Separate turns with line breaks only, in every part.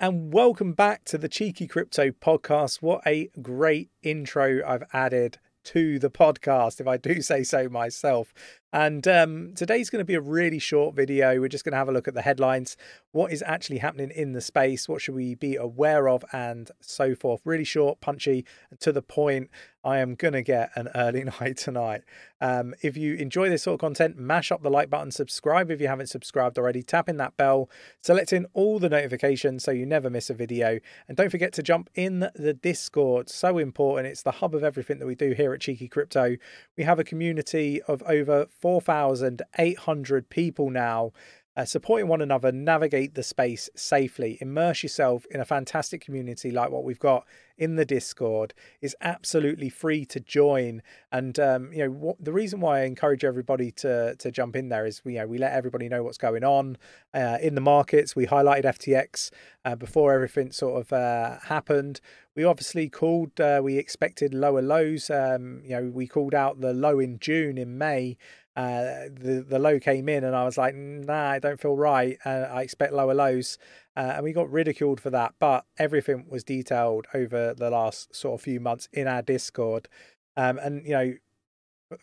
and welcome back to the Cheeky Crypto Podcast. What a great intro I've added to the podcast, if I do say so myself. And um, today's going to be a really short video. We're just going to have a look at the headlines, what is actually happening in the space, what should we be aware of, and so forth. Really short, punchy, to the point. I am going to get an early night tonight. Um, if you enjoy this sort of content, mash up the like button, subscribe if you haven't subscribed already, tap in that bell, select in all the notifications so you never miss a video. And don't forget to jump in the Discord. So important. It's the hub of everything that we do here at Cheeky Crypto. We have a community of over 4,800 people now uh, supporting one another, navigate the space safely, immerse yourself in a fantastic community like what we've got in the Discord is absolutely free to join. And um, you know what, the reason why I encourage everybody to to jump in there is we you know we let everybody know what's going on uh, in the markets. We highlighted FTX uh, before everything sort of uh, happened. We obviously called uh, we expected lower lows. Um, you know we called out the low in June in May uh, the the low came in, and I was like, nah, I don't feel right. Uh, I expect lower lows, uh, and we got ridiculed for that. But everything was detailed over the last sort of few months in our Discord, um, and you know,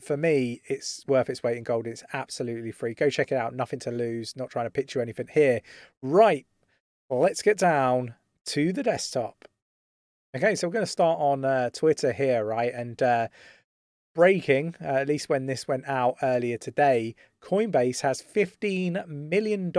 for me, it's worth its weight in gold. It's absolutely free. Go check it out. Nothing to lose. Not trying to pitch you anything here. Right, let's get down to the desktop. Okay, so we're going to start on uh, Twitter here, right? And uh, breaking, uh, at least when this went out earlier today, Coinbase has $15 million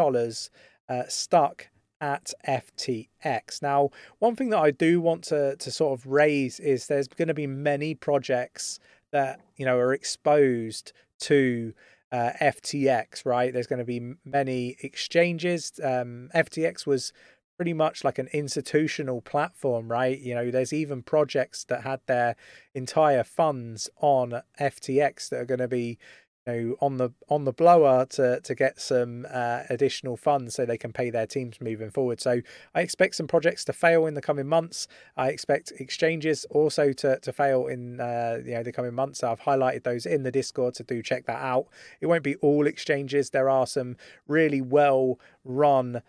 uh, stuck at FTX. Now, one thing that I do want to, to sort of raise is there's going to be many projects that, you know, are exposed to uh, FTX, right? There's going to be many exchanges. Um, FTX was pretty much like an institutional platform, right? You know, there's even projects that had their entire funds on FTX that are going to be you know on the on the blower to to get some uh, additional funds so they can pay their teams moving forward. So i expect some projects to fail in the coming months. I expect exchanges also to to fail in uh, you know the coming months. I've highlighted those in the discord so do check that out. It won't be all exchanges. There are some really well run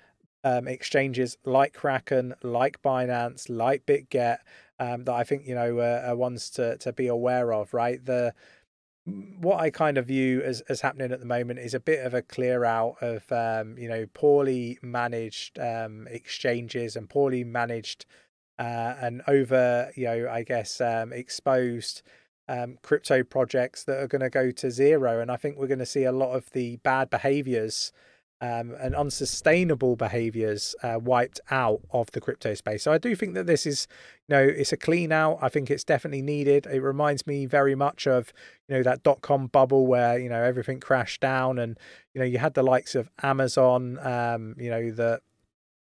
um, exchanges like Kraken, like Binance, like BitGet um, that I think you know are ones to to be aware of. Right, the what I kind of view as as happening at the moment is a bit of a clear out of um, you know poorly managed um, exchanges and poorly managed uh, and over you know I guess um, exposed. Um, crypto projects that are going to go to zero, and I think we're going to see a lot of the bad behaviors um, and unsustainable behaviors uh, wiped out of the crypto space. So I do think that this is, you know, it's a clean out. I think it's definitely needed. It reminds me very much of, you know, that dot com bubble where you know everything crashed down, and you know you had the likes of Amazon, um, you know, that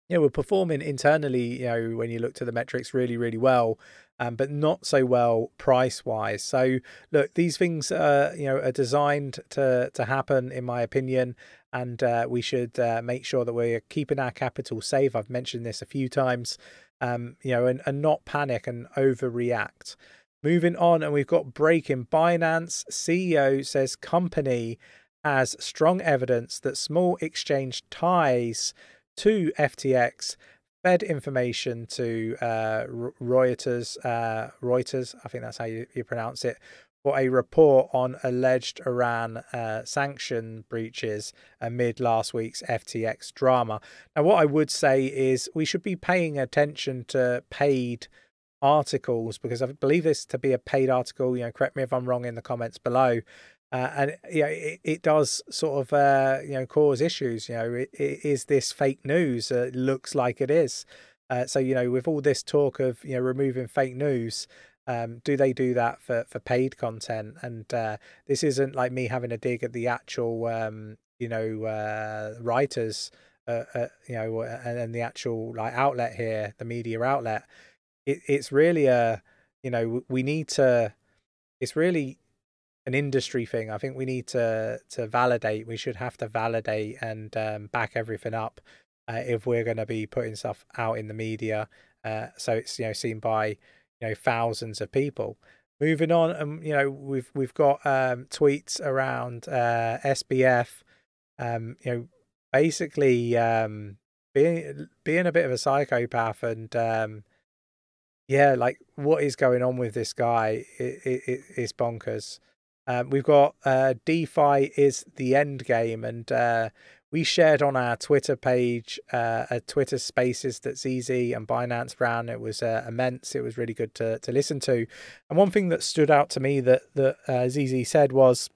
you know were performing internally, you know, when you looked at the metrics really, really well. Um, but not so well price wise. So look, these things, uh, you know, are designed to to happen, in my opinion and uh, we should uh, make sure that we're keeping our capital safe. I've mentioned this a few times, um, you know, and, and not panic and overreact. Moving on, and we've got breaking Binance CEO says company has strong evidence that small exchange ties to FTX fed information to uh, Reuters. Uh, Reuters, I think that's how you, you pronounce it, for a report on alleged Iran uh, sanction breaches amid last week's FTX drama. Now, what I would say is we should be paying attention to paid articles because I believe this to be a paid article. You know, correct me if I'm wrong in the comments below. Uh, and yeah, it, it does sort of uh, you know cause issues. You know, it, it, is this fake news? Uh, looks like it is. Uh, so you know, with all this talk of you know removing fake news, um, do they do that for, for paid content? And uh, this isn't like me having a dig at the actual, um, you know, uh, writers, uh, uh you know, and, and, the actual like outlet here, the media outlet. It, it's really a, you know, we need to. It's really an industry thing. I think we need to to validate. We should have to validate and um, back everything up uh, if we're going to be putting stuff out in the media. Uh, so it's you know seen by you know thousands of people. Moving on, and um, you know we've we've got um, tweets around uh, SBF. Um, you know, basically, um, being being a bit of a psychopath and um, yeah, like what is going on with this guy? It, it, it's bonkers. Um, we've got uh, DeFi is the end game, and uh, we shared on our Twitter page uh, a Twitter Spaces that CZ and Binance ran. It was uh, immense. It was really good to to listen to. And one thing that stood out to me that that uh, CZ said was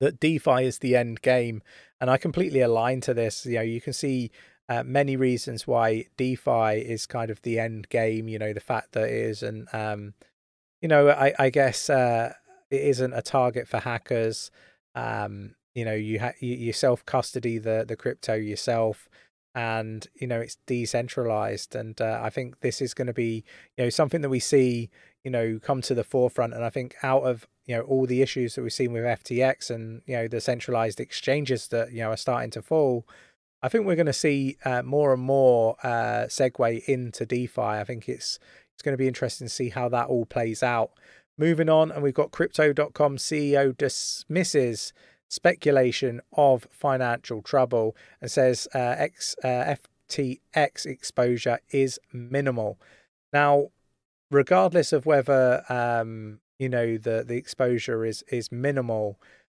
that DeFi is the end game, and I completely align to this. You know, you can see uh, many reasons why DeFi is kind of the end game. You know, the fact that it isn't, um, you know, I, I guess uh, it isn't a target for hackers. Um, you know, you ha- you, you self custody the the crypto yourself, and you know it's decentralized. And uh, I think this is going to be you know something that we see you know come to the forefront. And I think out of you know all the issues that we've seen with FTX and you know the centralized exchanges that you know are starting to fall I think we're going to see uh, more and more uh, segue into DeFi. I think it's it's going to be interesting to see how that all plays out. Moving on, and we've got Crypto.com CEO dismisses speculation of financial trouble and says uh, X, uh, FTX exposure is minimal. Now, regardless of whether um, you know the the exposure is is minimal,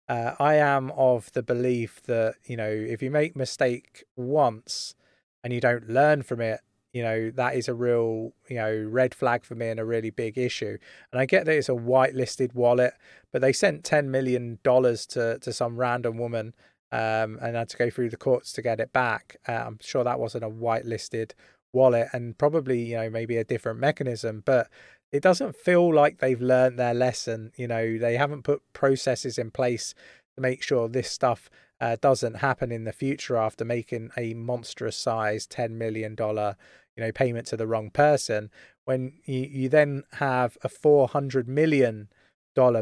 uh, I am of the belief that you know if you make mistake once and you don't learn from it, you know that is a real you know red flag for me and a really big issue. And I get that it's a whitelisted wallet, but they sent ten million dollars to to some random woman um, and had to go through the courts to get it back. Uh, I'm sure that wasn't a whitelisted wallet and probably you know maybe a different mechanism, but it doesn't feel like they've learned their lesson. You know, they haven't put processes in place to make sure this stuff uh, doesn't happen in the future after making a monstrous size $10 million, you know, payment to the wrong person. When you, you then have a $400 million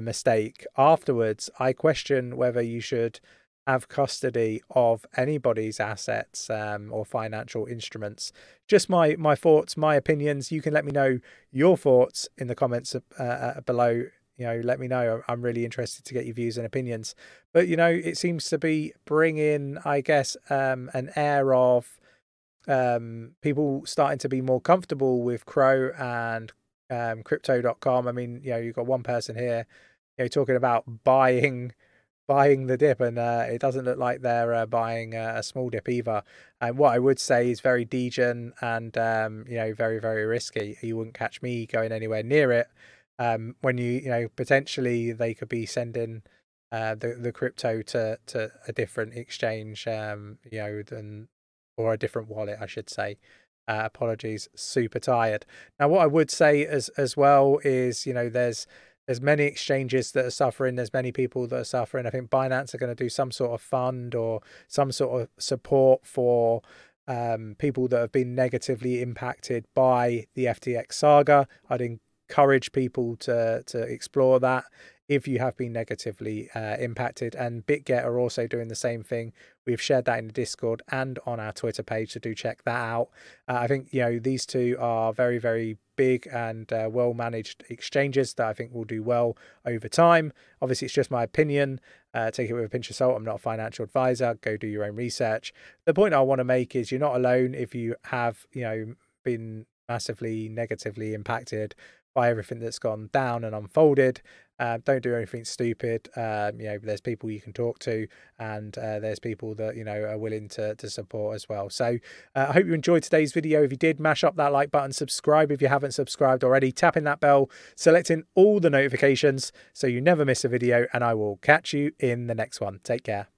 mistake afterwards, I question whether you should have custody of anybody's assets um, or financial instruments. Just my my thoughts, my opinions. You can let me know your thoughts in the comments uh, uh, below. You know, let me know. I'm really interested to get your views and opinions. But you know, it seems to be bringing, I guess, um, an air of um, people starting to be more comfortable with CRO and um, Crypto.com. I mean, you know, you've got one person here, you know, talking about buying buying the dip, and uh, it doesn't look like they're uh, buying a small dip either. And what I would say is very degen and um, you know very very risky. You wouldn't catch me going anywhere near it. Um, when you you know potentially they could be sending uh, the the crypto to to a different exchange, um, you know, than or a different wallet, I should say. Uh, apologies, super tired. Now, what I would say as as well is, you know, there's there's many exchanges that are suffering. There's many people that are suffering. I think Binance are going to do some sort of fund or some sort of support for um, people that have been negatively impacted by the FTX saga. I'd encourage people to to explore that if you have been negatively uh, impacted. And BitGet are also doing the same thing. We've shared that in the Discord and on our Twitter page, so do check that out. Uh, I think you know these two are very, very big and uh, well managed exchanges that I think will do well over time. Obviously, it's just my opinion. Uh, take it with a pinch of salt. I'm not a financial advisor. Go do your own research. The point I want to make is you're not alone if you have you know been massively negatively impacted by everything that's gone down and unfolded. Uh, don't do anything stupid. Um, you know, there's people you can talk to, and uh, there's people that you know are willing to to support as well. So uh, I hope you enjoyed today's video. If you did, mash up that like button, subscribe if you haven't subscribed already, tapping that bell, selecting all the notifications so you never miss a video, and I will catch you in the next one. Take care.